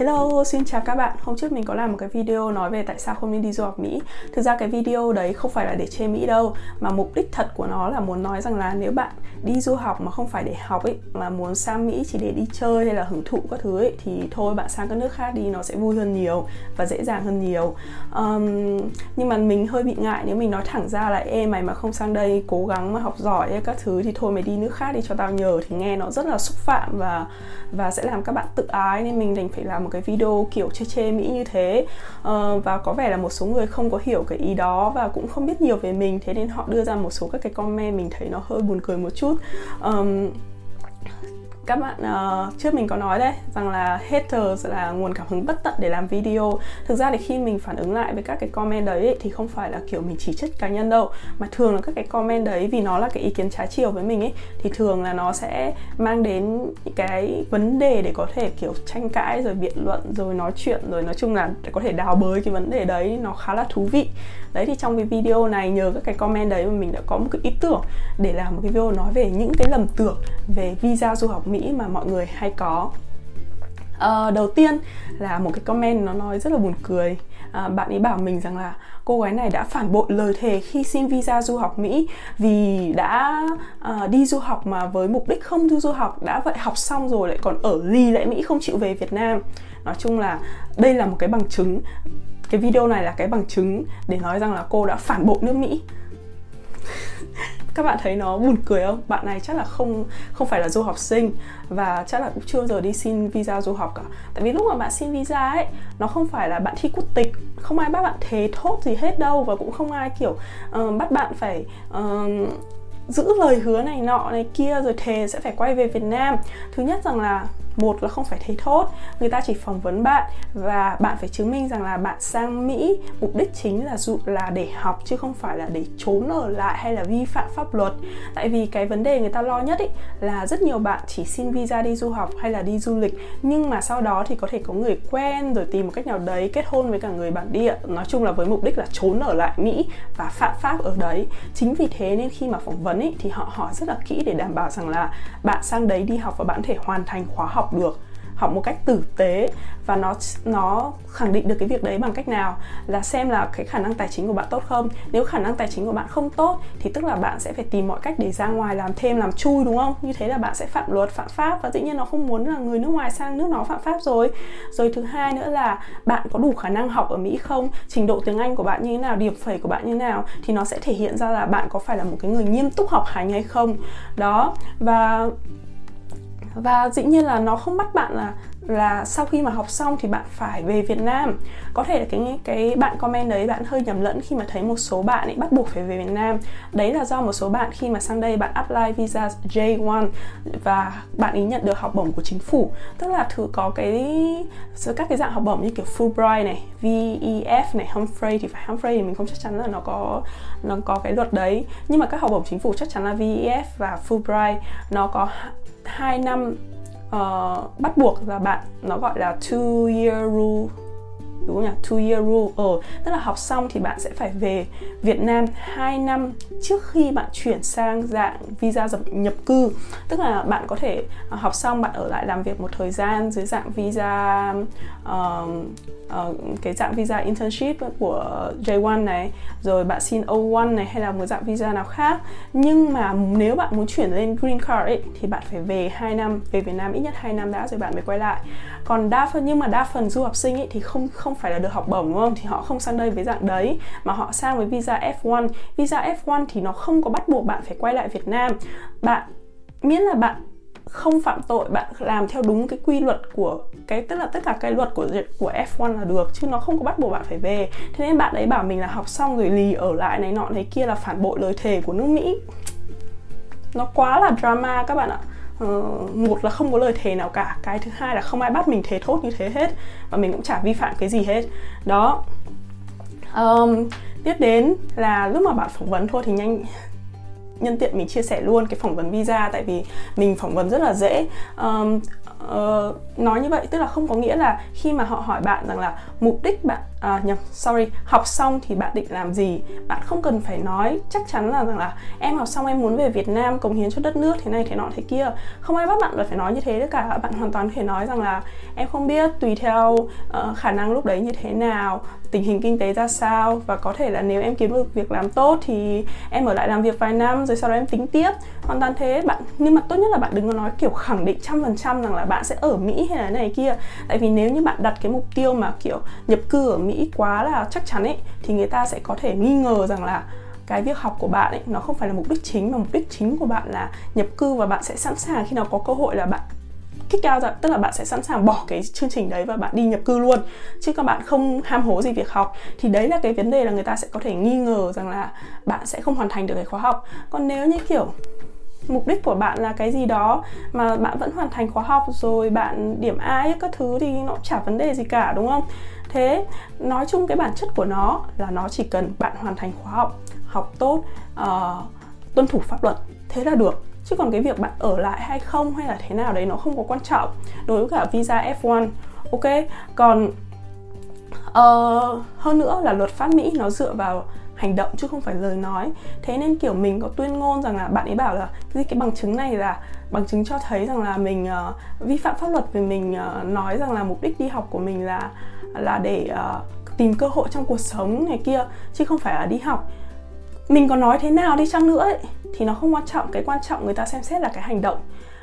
Hello, xin chào các bạn. Hôm trước mình có làm một cái video nói về tại sao không nên đi du học Mỹ. Thực ra cái video đấy không phải là để chê Mỹ đâu, mà mục đích thật của nó là muốn nói rằng là nếu bạn đi du học mà không phải để học ấy, mà muốn sang Mỹ chỉ để đi chơi hay là hưởng thụ các thứ ấy, thì thôi bạn sang các nước khác đi nó sẽ vui hơn nhiều và dễ dàng hơn nhiều. Um, nhưng mà mình hơi bị ngại nếu mình nói thẳng ra là ê mày mà không sang đây cố gắng mà học giỏi hay các thứ thì thôi mày đi nước khác đi cho tao nhờ. Thì nghe nó rất là xúc phạm và và sẽ làm các bạn tự ái nên mình đành phải làm một cái video kiểu chê chê mỹ như thế. Uh, và có vẻ là một số người không có hiểu cái ý đó và cũng không biết nhiều về mình thế nên họ đưa ra một số các cái comment mình thấy nó hơi buồn cười một chút um, các bạn uh, trước mình có nói đấy rằng là haters là nguồn cảm hứng bất tận để làm video. Thực ra thì khi mình phản ứng lại với các cái comment đấy ấy, thì không phải là kiểu mình chỉ trích cá nhân đâu mà thường là các cái comment đấy vì nó là cái ý kiến trái chiều với mình ấy thì thường là nó sẽ mang đến những cái vấn đề để có thể kiểu tranh cãi rồi biện luận rồi nói chuyện rồi nói chung là để có thể đào bới cái vấn đề đấy nó khá là thú vị. Đấy thì trong cái video này nhờ các cái comment đấy mà mình đã có một cái ý tưởng để làm một cái video nói về những cái lầm tưởng về visa du học Mỹ mà mọi người hay có. Uh, đầu tiên là một cái comment nó nói rất là buồn cười. Uh, bạn ấy bảo mình rằng là cô gái này đã phản bội lời thề khi xin visa du học Mỹ vì đã uh, đi du học mà với mục đích không du du học đã vậy học xong rồi lại còn ở lì lại Mỹ không chịu về Việt Nam. Nói chung là đây là một cái bằng chứng. Cái video này là cái bằng chứng để nói rằng là cô đã phản bội nước Mỹ các bạn thấy nó buồn cười không? Bạn này chắc là không không phải là du học sinh và chắc là cũng chưa giờ đi xin visa du học cả. Tại vì lúc mà bạn xin visa ấy nó không phải là bạn thi quốc tịch không ai bắt bạn thế thốt gì hết đâu và cũng không ai kiểu uh, bắt bạn phải uh, giữ lời hứa này nọ này kia rồi thề sẽ phải quay về Việt Nam. Thứ nhất rằng là một là không phải thấy thốt người ta chỉ phỏng vấn bạn và bạn phải chứng minh rằng là bạn sang mỹ. Mục đích chính là dụ là để học chứ không phải là để trốn ở lại hay là vi phạm pháp luật. Tại vì cái vấn đề người ta lo nhất ý là rất nhiều bạn chỉ xin visa đi du học hay là đi du lịch nhưng mà sau đó thì có thể có người quen rồi tìm một cách nào đấy kết hôn với cả người bản địa. Nói chung là với mục đích là trốn ở lại mỹ và phạm pháp ở đấy. Chính vì thế nên khi mà phỏng vấn ý, thì họ hỏi rất là kỹ để đảm bảo rằng là bạn sang đấy đi học và bạn có thể hoàn thành khóa học học được, học một cách tử tế và nó nó khẳng định được cái việc đấy bằng cách nào? Là xem là cái khả năng tài chính của bạn tốt không? Nếu khả năng tài chính của bạn không tốt thì tức là bạn sẽ phải tìm mọi cách để ra ngoài làm thêm, làm chui, đúng không? Như thế là bạn sẽ phạm luật, phạm pháp và dĩ nhiên nó không muốn là người nước ngoài sang nước nó phạm pháp rồi. Rồi thứ hai nữa là bạn có đủ khả năng học ở mỹ không? Trình độ tiếng anh của bạn như thế nào? Điểm phẩy của bạn như thế nào? Thì nó sẽ thể hiện ra là bạn có phải là một cái người nghiêm túc học hành hay không? Đó, và và dĩ nhiên là nó không bắt bạn là là sau khi mà học xong thì bạn phải về Việt Nam. Có thể là cái cái bạn comment đấy bạn hơi nhầm lẫn khi mà thấy một số bạn ấy bắt buộc phải về Việt Nam. Đấy là do một số bạn khi mà sang đây bạn apply visa J1 và bạn ấy nhận được học bổng của chính phủ. Tức là thử có cái các cái dạng học bổng như kiểu Fulbright này VEF này, Humphrey thì phải, Humphrey thì mình không chắc chắn là nó có nó có cái luật đấy. Nhưng mà các học bổng chính phủ chắc chắn là VEF và Fulbright, nó có 2 năm uh, bắt buộc và bạn nó gọi là two year rule đúng không nhỉ? Two year rule. Ờ, tức là học xong thì bạn sẽ phải về Việt Nam 2 năm trước khi bạn chuyển sang dạng visa nhập cư. Tức là bạn có thể học xong bạn ở lại làm việc một thời gian dưới dạng visa uh, uh, cái dạng visa internship của J1 này rồi bạn xin O1 này hay là một dạng visa nào khác. Nhưng mà nếu bạn muốn chuyển lên green card ấy, thì bạn phải về 2 năm về Việt Nam ít nhất 2 năm đã rồi bạn mới quay lại. Còn đa phần nhưng mà đa phần du học sinh ấy thì không không phải là được học bổng đúng không? Thì họ không sang đây với dạng đấy mà họ sang với visa F1 visa F1 thì nó không có bắt buộc bạn phải quay lại Việt Nam. Bạn miễn là bạn không phạm tội bạn làm theo đúng cái quy luật của cái tức là tất cả cái luật của của F1 là được chứ nó không có bắt buộc bạn phải về. Thế nên bạn ấy bảo mình là học xong rồi lì ở lại này nọ này kia là phản bội lời thề của nước Mỹ. Nó quá là drama các bạn ạ. Uh, một là không có lời thề nào cả cái thứ hai là không ai bắt mình thề thốt như thế hết và mình cũng chả vi phạm cái gì hết. Đó. Um, tiếp đến là lúc mà bạn phỏng vấn thôi thì nhanh nhân tiện mình chia sẻ luôn cái phỏng vấn visa tại vì mình phỏng vấn rất là dễ. Um, uh, nói như vậy tức là không có nghĩa là khi mà họ hỏi bạn rằng là mục đích bạn à, nhầm sorry. Học xong thì bạn định làm gì? Bạn không cần phải nói chắc chắn là rằng là em học xong em muốn về Việt Nam cống hiến cho đất nước thế này thế nọ thế kia. Không ai bắt bạn phải nói như thế tất cả. Bạn hoàn toàn có thể nói rằng là em không biết tùy theo uh, khả năng lúc đấy như thế nào tình hình kinh tế ra sao. Và có thể là nếu em kiếm được việc làm tốt thì em ở lại làm việc vài năm rồi sau đó em tính tiếp. Hoàn toàn thế. Bạn nhưng mà tốt nhất là bạn đừng có nói kiểu khẳng định trăm phần trăm rằng là bạn sẽ ở Mỹ hay là này kia. Tại vì nếu như bạn đặt cái mục tiêu mà kiểu nhập cư ở Mỹ quá là chắc chắn ấy, thì người ta sẽ có thể nghi ngờ rằng là cái việc học của bạn ấy, nó không phải là mục đích chính, mà mục đích chính của bạn là nhập cư và bạn sẽ sẵn sàng khi nào có cơ hội là bạn kick out ra, tức là bạn sẽ sẵn sàng bỏ cái chương trình đấy và bạn đi nhập cư luôn. Chứ các bạn không ham hố gì việc học, thì đấy là cái vấn đề là người ta sẽ có thể nghi ngờ rằng là bạn sẽ không hoàn thành được cái khóa học. Còn nếu như kiểu mục đích của bạn là cái gì đó mà bạn vẫn hoàn thành khóa học rồi bạn điểm A các thứ thì nó chả vấn đề gì cả, đúng không? Thế nói chung cái bản chất của nó là nó chỉ cần bạn hoàn thành khóa học học tốt uh, tuân thủ pháp luật thế là được. Chứ còn cái việc bạn ở lại hay không hay là thế nào đấy nó không có quan trọng. Đối với cả visa F1 ok? Còn uh, hơn nữa là luật pháp Mỹ nó dựa vào hành động chứ không phải lời nói. Thế nên kiểu mình có tuyên ngôn rằng là bạn ấy bảo là cái bằng chứng này là bằng chứng cho thấy rằng là mình uh, vi phạm pháp luật vì mình uh, nói rằng là mục đích đi học của mình là là để uh, tìm cơ hội trong cuộc sống này kia chứ không phải là đi học. Mình có nói thế nào đi chăng nữa ấy, thì nó không quan trọng. Cái quan trọng người ta xem xét là cái hành động.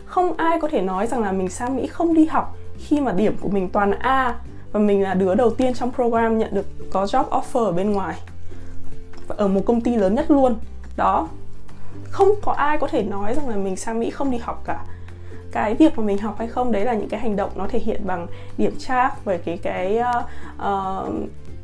Không ai có thể nói rằng là mình sang mỹ không đi học khi mà điểm của mình toàn a và mình là đứa đầu tiên trong program nhận được có job offer ở bên ngoài ở một công ty lớn nhất luôn. Đó. Không có ai có thể nói rằng là mình sang mỹ không đi học cả. Cái việc mà mình học hay không đấy là những cái hành động nó thể hiện bằng điểm trác về cái cái uh, uh,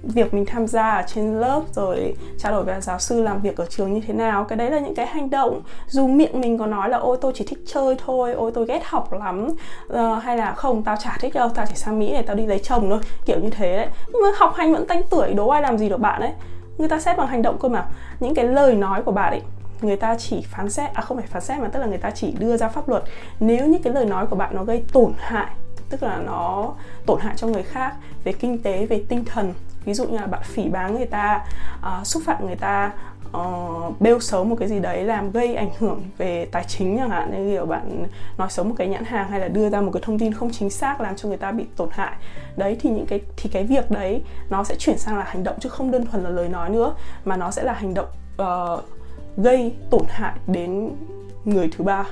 việc mình tham gia ở trên lớp rồi trao đổi với giáo sư làm việc ở trường như thế nào. Cái đấy là những cái hành động. Dù miệng mình có nói là ôi tôi chỉ thích chơi thôi ôi tôi ghét học lắm. Uh, hay là không tao chả thích đâu tao chỉ sang mỹ để tao đi lấy chồng thôi. Kiểu như thế đấy. Nhưng mà học hành vẫn tanh tuổi đố ai làm gì được bạn ấy người ta xét bằng hành động cơ mà. Những cái lời nói của bạn ấy, người ta chỉ phán xét à không phải phán xét mà tức là người ta chỉ đưa ra pháp luật. Nếu như cái lời nói của bạn nó gây tổn hại, tức là nó tổn hại cho người khác về kinh tế, về tinh thần ví dụ như là bạn phỉ báng người ta uh, xúc phạm người ta uh, bêu xấu một cái gì đấy làm gây ảnh hưởng về tài chính chẳng hạn. Như kiểu bạn nói xấu một cái nhãn hàng hay là đưa ra một cái thông tin không chính xác làm cho người ta bị tổn hại. Đấy thì những cái thì cái việc đấy nó sẽ chuyển sang là hành động chứ không đơn thuần là lời nói nữa mà nó sẽ là hành động uh, gây tổn hại đến người thứ ba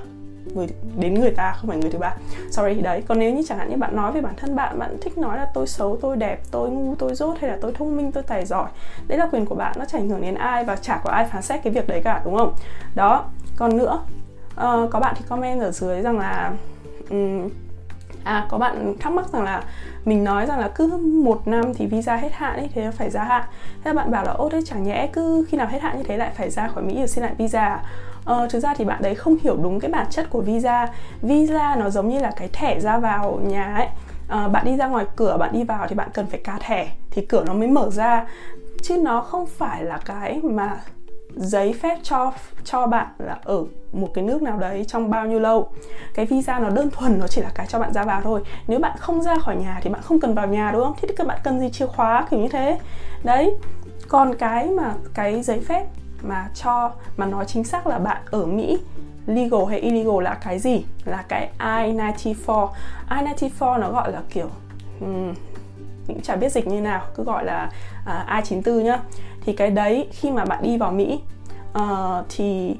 người đến người ta không phải người thứ ba. Sorry đấy còn nếu như chẳng hạn như bạn nói về bản thân bạn bạn thích nói là tôi xấu tôi đẹp tôi ngu tôi dốt hay là tôi thông minh tôi tài giỏi đấy là quyền của bạn nó chẳng ảnh hưởng đến ai và chả có ai phán xét cái việc đấy cả đúng không? Đó còn nữa uh, có bạn thì comment ở dưới rằng là um, à có bạn thắc mắc rằng là mình nói rằng là cứ một năm thì visa hết hạn ấy thế phải gia hạn. Thế bạn bảo là ô thế chẳng nhẽ cứ khi nào hết hạn như thế lại phải ra khỏi mỹ để xin lại visa à? Ờ, thực ra thì bạn đấy không hiểu đúng cái bản chất của visa. Visa nó giống như là cái thẻ ra vào nhà ấy. À, bạn đi ra ngoài cửa bạn đi vào thì bạn cần phải cà thẻ thì cửa nó mới mở ra. Chứ nó không phải là cái mà giấy phép cho cho bạn là ở một cái nước nào đấy trong bao nhiêu lâu. Cái visa nó đơn thuần nó chỉ là cái cho bạn ra vào thôi. Nếu bạn không ra khỏi nhà thì bạn không cần vào nhà đúng không? Thế thì các bạn cần gì chìa khóa kiểu như thế. Đấy. Còn cái mà cái giấy phép mà cho mà nói chính xác là bạn ở Mỹ legal hay illegal là cái gì? Là cái I-94. I-94 nó gọi là kiểu um, cũng chả biết dịch như nào cứ gọi là uh, I-94 nhá. Thì cái đấy khi mà bạn đi vào Mỹ uh, thì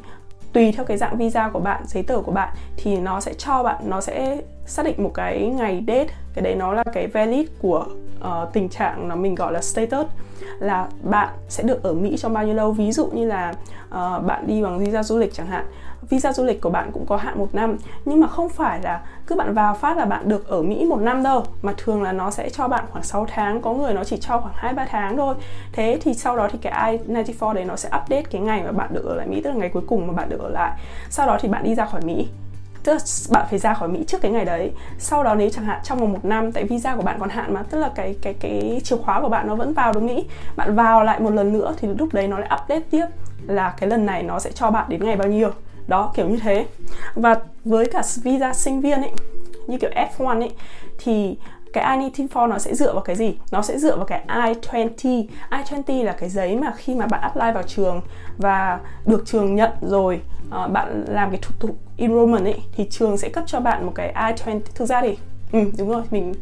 tùy theo cái dạng visa của bạn giấy tờ của bạn thì nó sẽ cho bạn nó sẽ xác định một cái ngày date. Cái đấy nó là cái valid của uh, tình trạng nó mình gọi là status là bạn sẽ được ở Mỹ trong bao nhiêu lâu? Ví dụ như là uh, bạn đi bằng visa du lịch chẳng hạn. Visa du lịch của bạn cũng có hạn một năm nhưng mà không phải là cứ bạn vào phát là bạn được ở Mỹ một năm đâu mà thường là nó sẽ cho bạn khoảng 6 tháng có người nó chỉ cho khoảng 2 3 tháng thôi. Thế thì sau đó thì cái I-94 đấy nó sẽ update cái ngày mà bạn được ở lại Mỹ tức là ngày cuối cùng mà bạn được ở lại. Sau đó thì bạn đi ra khỏi Mỹ tức là bạn phải ra khỏi Mỹ trước cái ngày đấy. Sau đó nếu chẳng hạn trong vòng một năm, tại visa của bạn còn hạn mà, tức là cái cái cái chìa khóa của bạn nó vẫn vào được Mỹ, bạn vào lại một lần nữa thì lúc đấy nó lại update tiếp là cái lần này nó sẽ cho bạn đến ngày bao nhiêu. Đó, kiểu như thế. Và với cả visa sinh viên ấy, như kiểu F1 ấy, thì cái I-94 nó sẽ dựa vào cái gì? Nó sẽ dựa vào cái I-20 I-20 là cái giấy mà khi mà bạn apply vào trường và được trường nhận rồi uh, bạn làm cái thủ tục enrollment ấy thì trường sẽ cấp cho bạn một cái I-20 thực ra thì ừ, đúng rồi mình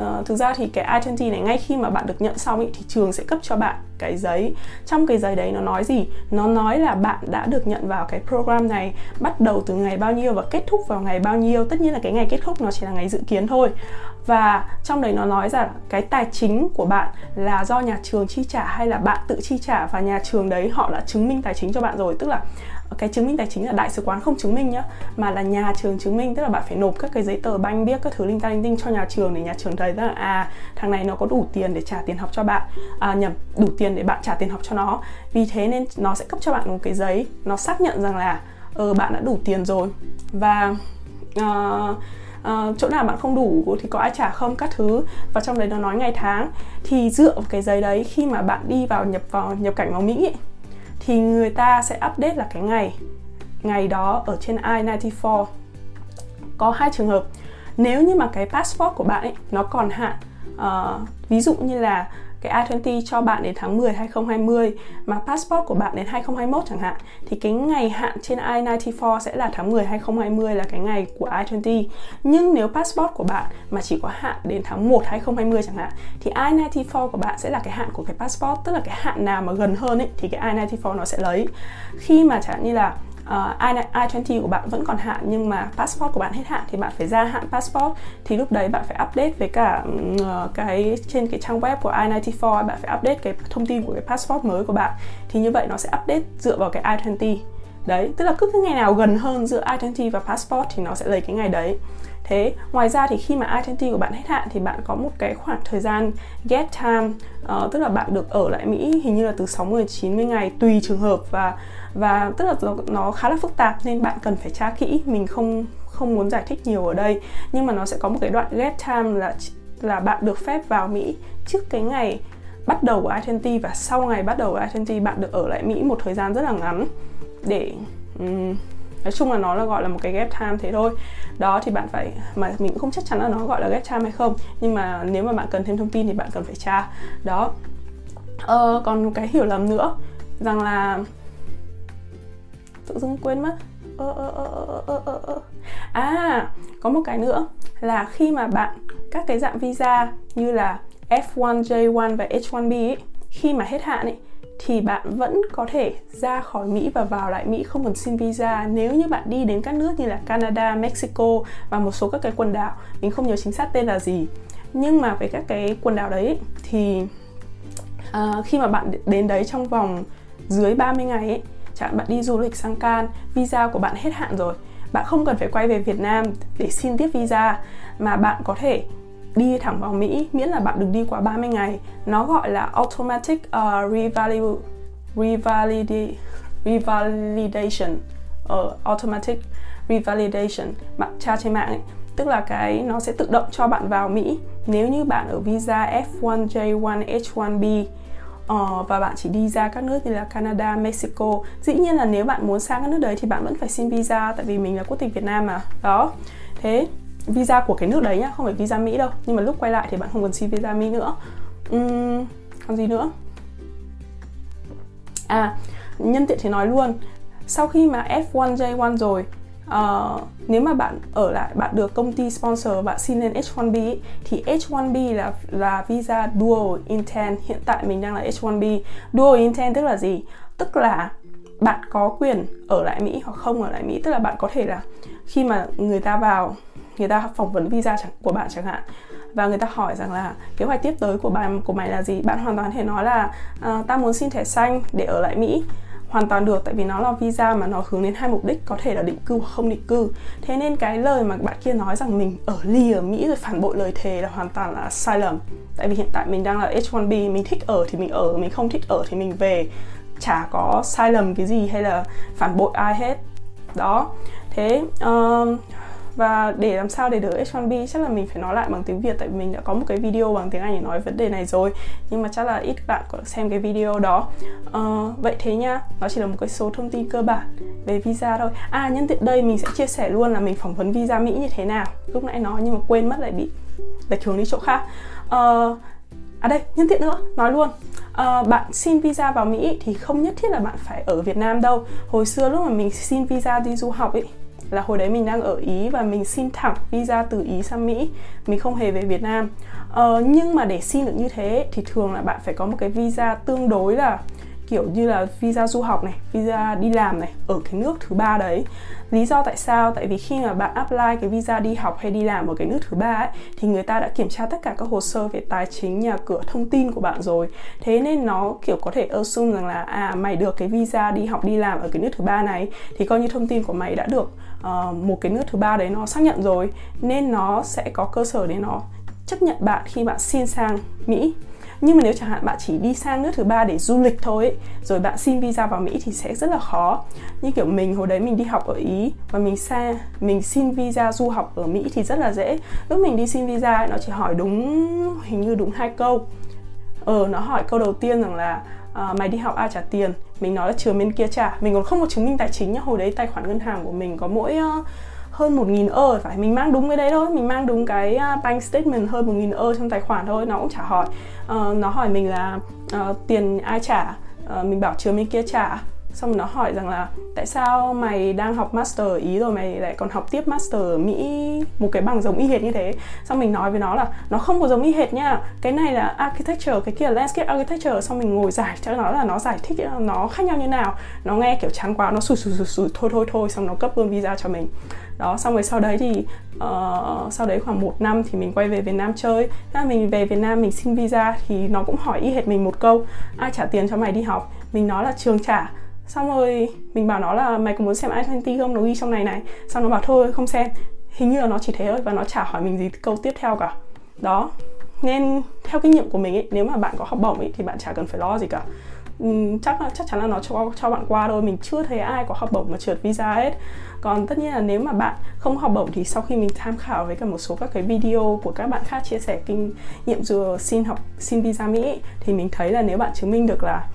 Uh, thực ra thì cái I-20 này ngay khi mà bạn được nhận xong ý, thì trường sẽ cấp cho bạn cái giấy. Trong cái giấy đấy nó nói gì? Nó nói là bạn đã được nhận vào cái program này bắt đầu từ ngày bao nhiêu và kết thúc vào ngày bao nhiêu. Tất nhiên là cái ngày kết thúc nó chỉ là ngày dự kiến thôi. Và trong đấy nó nói rằng cái tài chính của bạn là do nhà trường chi trả hay là bạn tự chi trả và nhà trường đấy họ đã chứng minh tài chính cho bạn rồi. Tức là cái chứng minh tài chính là đại sứ quán không chứng minh nhá mà là nhà trường chứng minh tức là bạn phải nộp các cái giấy tờ banh biết các thứ linh ta linh tinh cho nhà trường để nhà trường thấy rằng à thằng này nó có đủ tiền để trả tiền học cho bạn à nhầm đủ tiền để bạn trả tiền học cho nó. Vì thế nên nó sẽ cấp cho bạn một cái giấy nó xác nhận rằng là ờ bạn đã đủ tiền rồi. Và uh, uh, chỗ nào bạn không đủ thì có ai trả không các thứ. Và trong đấy nó nói ngày tháng. Thì dựa vào cái giấy đấy khi mà bạn đi vào nhập vào nhập cảnh vào Mỹ ấy, thì người ta sẽ update là cái ngày. Ngày đó ở trên I-94. Có hai trường hợp. Nếu như mà cái passport của bạn ấy nó còn hạn uh, ví dụ như là cái I-20 cho bạn đến tháng 10 2020 mà passport của bạn đến 2021 chẳng hạn, thì cái ngày hạn trên I-94 sẽ là tháng 10 2020 là cái ngày của I-20 nhưng nếu passport của bạn mà chỉ có hạn đến tháng 1 2020 chẳng hạn, thì I-94 của bạn sẽ là cái hạn của cái passport, tức là cái hạn nào mà gần hơn ấy, thì cái I-94 nó sẽ lấy. Khi mà chẳng như là Ờ, uh, I-20 của bạn vẫn còn hạn nhưng mà passport của bạn hết hạn thì bạn phải gia hạn passport. Thì lúc đấy bạn phải update với cả uh, cái trên cái trang web của I-94 bạn phải update cái thông tin của cái passport mới của bạn. Thì như vậy nó sẽ update dựa vào cái I-20 đấy tức là cứ cái ngày nào gần hơn giữa I-20 và passport thì nó sẽ lấy cái ngày đấy thế ngoài ra thì khi mà identity của bạn hết hạn thì bạn có một cái khoảng thời gian get time uh, tức là bạn được ở lại Mỹ hình như là từ 60 đến 90 ngày tùy trường hợp và và tức là nó, nó khá là phức tạp nên bạn cần phải tra kỹ mình không không muốn giải thích nhiều ở đây. Nhưng mà nó sẽ có một cái đoạn get time là là bạn được phép vào Mỹ trước cái ngày bắt đầu của identity và sau ngày bắt đầu của identity bạn được ở lại Mỹ một thời gian rất là ngắn để um, nói chung là nó là gọi là một cái gap time thế thôi. Đó thì bạn phải mà mình cũng không chắc chắn là nó gọi là gap time hay không nhưng mà nếu mà bạn cần thêm thông tin thì bạn cần phải tra. Đó. Ờ, còn một cái hiểu lầm nữa rằng là tự dưng quên mất. Ờ, ờ, ờ, ờ, ờ, ờ. ờ, ờ. à có một cái nữa là khi mà bạn các cái dạng visa như là F1, J1 và H1B ấy, khi mà hết hạn ấy thì bạn vẫn có thể ra khỏi Mỹ và vào lại Mỹ không cần xin visa. Nếu như bạn đi đến các nước như là Canada, Mexico và một số các cái quần đảo mình không nhớ chính xác tên là gì. Nhưng mà với các cái quần đảo đấy thì uh, khi mà bạn đến đấy trong vòng dưới 30 ngày ấy chẳng bạn đi du lịch sang Can visa của bạn hết hạn rồi. Bạn không cần phải quay về Việt Nam để xin tiếp visa mà bạn có thể đi thẳng vào Mỹ miễn là bạn đừng đi quá 30 ngày nó gọi là automatic ờ, uh, revalid revalidi, revalidation uh, automatic revalidation bạn tra trên mạng ấy tức là cái nó sẽ tự động cho bạn vào Mỹ nếu như bạn ở visa F1, J1, H1B uh, và bạn chỉ đi ra các nước như là Canada, Mexico. Dĩ nhiên là nếu bạn muốn sang các nước đấy thì bạn vẫn phải xin visa tại vì mình là quốc tịch Việt Nam mà. Đó. Thế visa của cái nước đấy nhá không phải visa mỹ đâu nhưng mà lúc quay lại thì bạn không cần xin visa mỹ nữa. Uhm, còn gì nữa? À nhân tiện thì nói luôn sau khi mà F1 J1 rồi uh, nếu mà bạn ở lại bạn được công ty sponsor bạn xin lên H1B thì H1B là là visa dual intent. Hiện tại mình đang là H1B dual intent tức là gì? Tức là bạn có quyền ở lại Mỹ hoặc không ở lại Mỹ. Tức là bạn có thể là khi mà người ta vào người ta phỏng vấn visa của bạn chẳng hạn. Và người ta hỏi rằng là kế hoạch tiếp tới của bạn của mày là gì? Bạn hoàn toàn thể nói là à, ta muốn xin thẻ xanh để ở lại mỹ. Hoàn toàn được tại vì nó là visa mà nó hướng đến hai mục đích có thể là định cư hoặc không định cư. Thế nên cái lời mà bạn kia nói rằng mình ở ly ở mỹ rồi phản bội lời thề là hoàn toàn là sai lầm. Tại vì hiện tại mình đang là H1B mình thích ở thì mình ở mình không thích ở thì mình về. Chả có sai lầm cái gì hay là phản bội ai hết. Đó. Thế uh, và để làm sao để được H1B chắc là mình phải nói lại bằng tiếng Việt tại vì mình đã có một cái video bằng tiếng Anh để nói vấn đề này rồi. Nhưng mà chắc là ít bạn có xem cái video đó. Uh, vậy thế nha nó chỉ là một cái số thông tin cơ bản về visa thôi. À nhân tiện đây mình sẽ chia sẻ luôn là mình phỏng vấn visa Mỹ như thế nào. Lúc nãy nói nhưng mà quên mất lại bị lệch hướng đi chỗ khác. Uh, à đây nhân tiện nữa nói luôn. Uh, bạn xin visa vào Mỹ thì không nhất thiết là bạn phải ở Việt Nam đâu. Hồi xưa lúc mà mình xin visa đi du học ấy là hồi đấy mình đang ở Ý và mình xin thẳng visa từ Ý sang Mỹ mình không hề về Việt Nam ờ, nhưng mà để xin được như thế thì thường là bạn phải có một cái visa tương đối là kiểu như là visa du học này, visa đi làm này ở cái nước thứ ba đấy. Lý do tại sao? Tại vì khi mà bạn apply cái visa đi học hay đi làm ở cái nước thứ ba ấy thì người ta đã kiểm tra tất cả các hồ sơ về tài chính, nhà cửa, thông tin của bạn rồi. Thế nên nó kiểu có thể assume rằng là à mày được cái visa đi học đi làm ở cái nước thứ ba này thì coi như thông tin của mày đã được uh, một cái nước thứ ba đấy nó xác nhận rồi nên nó sẽ có cơ sở để nó chấp nhận bạn khi bạn xin sang Mỹ. Nhưng mà nếu chẳng hạn bạn chỉ đi sang nước thứ ba để du lịch thôi ấy, rồi bạn xin visa vào Mỹ thì sẽ rất là khó. Như kiểu mình hồi đấy mình đi học ở Ý và mình xa mình xin visa du học ở Mỹ thì rất là dễ. Lúc mình đi xin visa ấy, nó chỉ hỏi đúng hình như đúng hai câu. Ờ nó hỏi câu đầu tiên rằng là à, mày đi học ai trả tiền? Mình nói là trường bên kia trả. Mình còn không có chứng minh tài chính nhá. Hồi đấy tài khoản ngân hàng của mình có mỗi uh, hơn một nghìn ơ phải mình mang đúng cái đấy thôi. Mình mang đúng cái ờ, bank statement hơn một nghìn ơ trong tài khoản thôi nó cũng chả hỏi. Uh, nó hỏi mình là uh, tiền ai trả? Uh, mình bảo trường bên kia trả xong nó hỏi rằng là tại sao mày đang học master ở ý rồi mày lại còn học tiếp master ở mỹ một cái bằng giống y hệt như thế? Xong mình nói với nó là nó không có giống y hệt nha cái này là architecture cái kia là landscape architecture. Xong mình ngồi giải cho nó là nó giải thích nó khác nhau như nào. Nó nghe kiểu chán quá nó sùi sùi sùi sùi thôi thôi thôi xong nó cấp luôn visa cho mình. Đó xong rồi sau đấy thì uh, sau đấy khoảng một năm thì mình quay về Việt Nam chơi. Thế mình về Việt Nam mình xin visa thì nó cũng hỏi y hệt mình một câu. Ai trả tiền cho mày đi học? Mình nói là trường trả xong rồi mình bảo nó là mày có muốn xem I20 không? Nó ghi trong này này. Xong nó bảo thôi, không xem. Hình như là nó chỉ thế thôi và nó chả hỏi mình gì câu tiếp theo cả. Đó. Nên theo kinh nghiệm của mình ấy, nếu mà bạn có học bổng ấy, thì bạn chả cần phải lo gì cả. Chắc chắc chắn là nó cho cho bạn qua thôi. Mình chưa thấy ai có học bổng mà trượt visa hết. Còn tất nhiên là nếu mà bạn không học bổng thì sau khi mình tham khảo với cả một số các cái video của các bạn khác chia sẻ kinh nghiệm vừa xin học, xin visa Mỹ thì mình thấy là nếu bạn chứng minh được là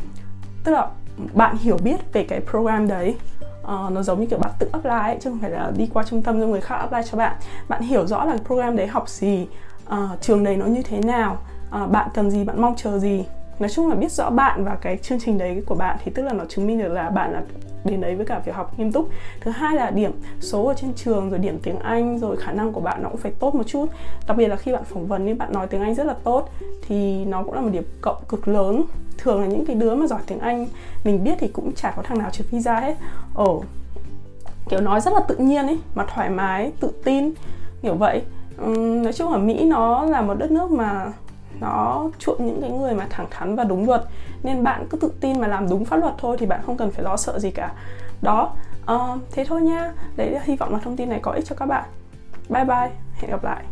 bạn hiểu biết về cái program đấy. Uh, nó giống như kiểu bạn tự apply ấy, chứ không phải là đi qua trung tâm cho người khác apply cho bạn. Bạn hiểu rõ là cái program đấy học gì uh, trường đấy nó như thế nào uh, bạn cần gì bạn mong chờ gì nói chung là biết rõ bạn và cái chương trình đấy của bạn thì tức là nó chứng minh được là bạn là đến đấy với cả việc học nghiêm túc. Thứ hai là điểm số ở trên trường rồi điểm tiếng anh rồi khả năng của bạn nó cũng phải tốt một chút. Đặc biệt là khi bạn phỏng vấn nên bạn nói tiếng anh rất là tốt thì nó cũng là một điểm cộng cực lớn. Thường là những cái đứa mà giỏi tiếng anh mình biết thì cũng chả có thằng nào trượt visa hết. Ồ kiểu nói rất là tự nhiên ấy mà thoải mái tự tin kiểu vậy. Uhm, nói chung ở mỹ nó là một đất nước mà nó chuộng những cái người mà thẳng thắn và đúng luật. Nên bạn cứ tự tin mà làm đúng pháp luật thôi thì bạn không cần phải lo sợ gì cả. Đó uh, thế thôi nha. Đấy hy vọng là thông tin này có ích cho các bạn. Bye bye hẹn gặp lại.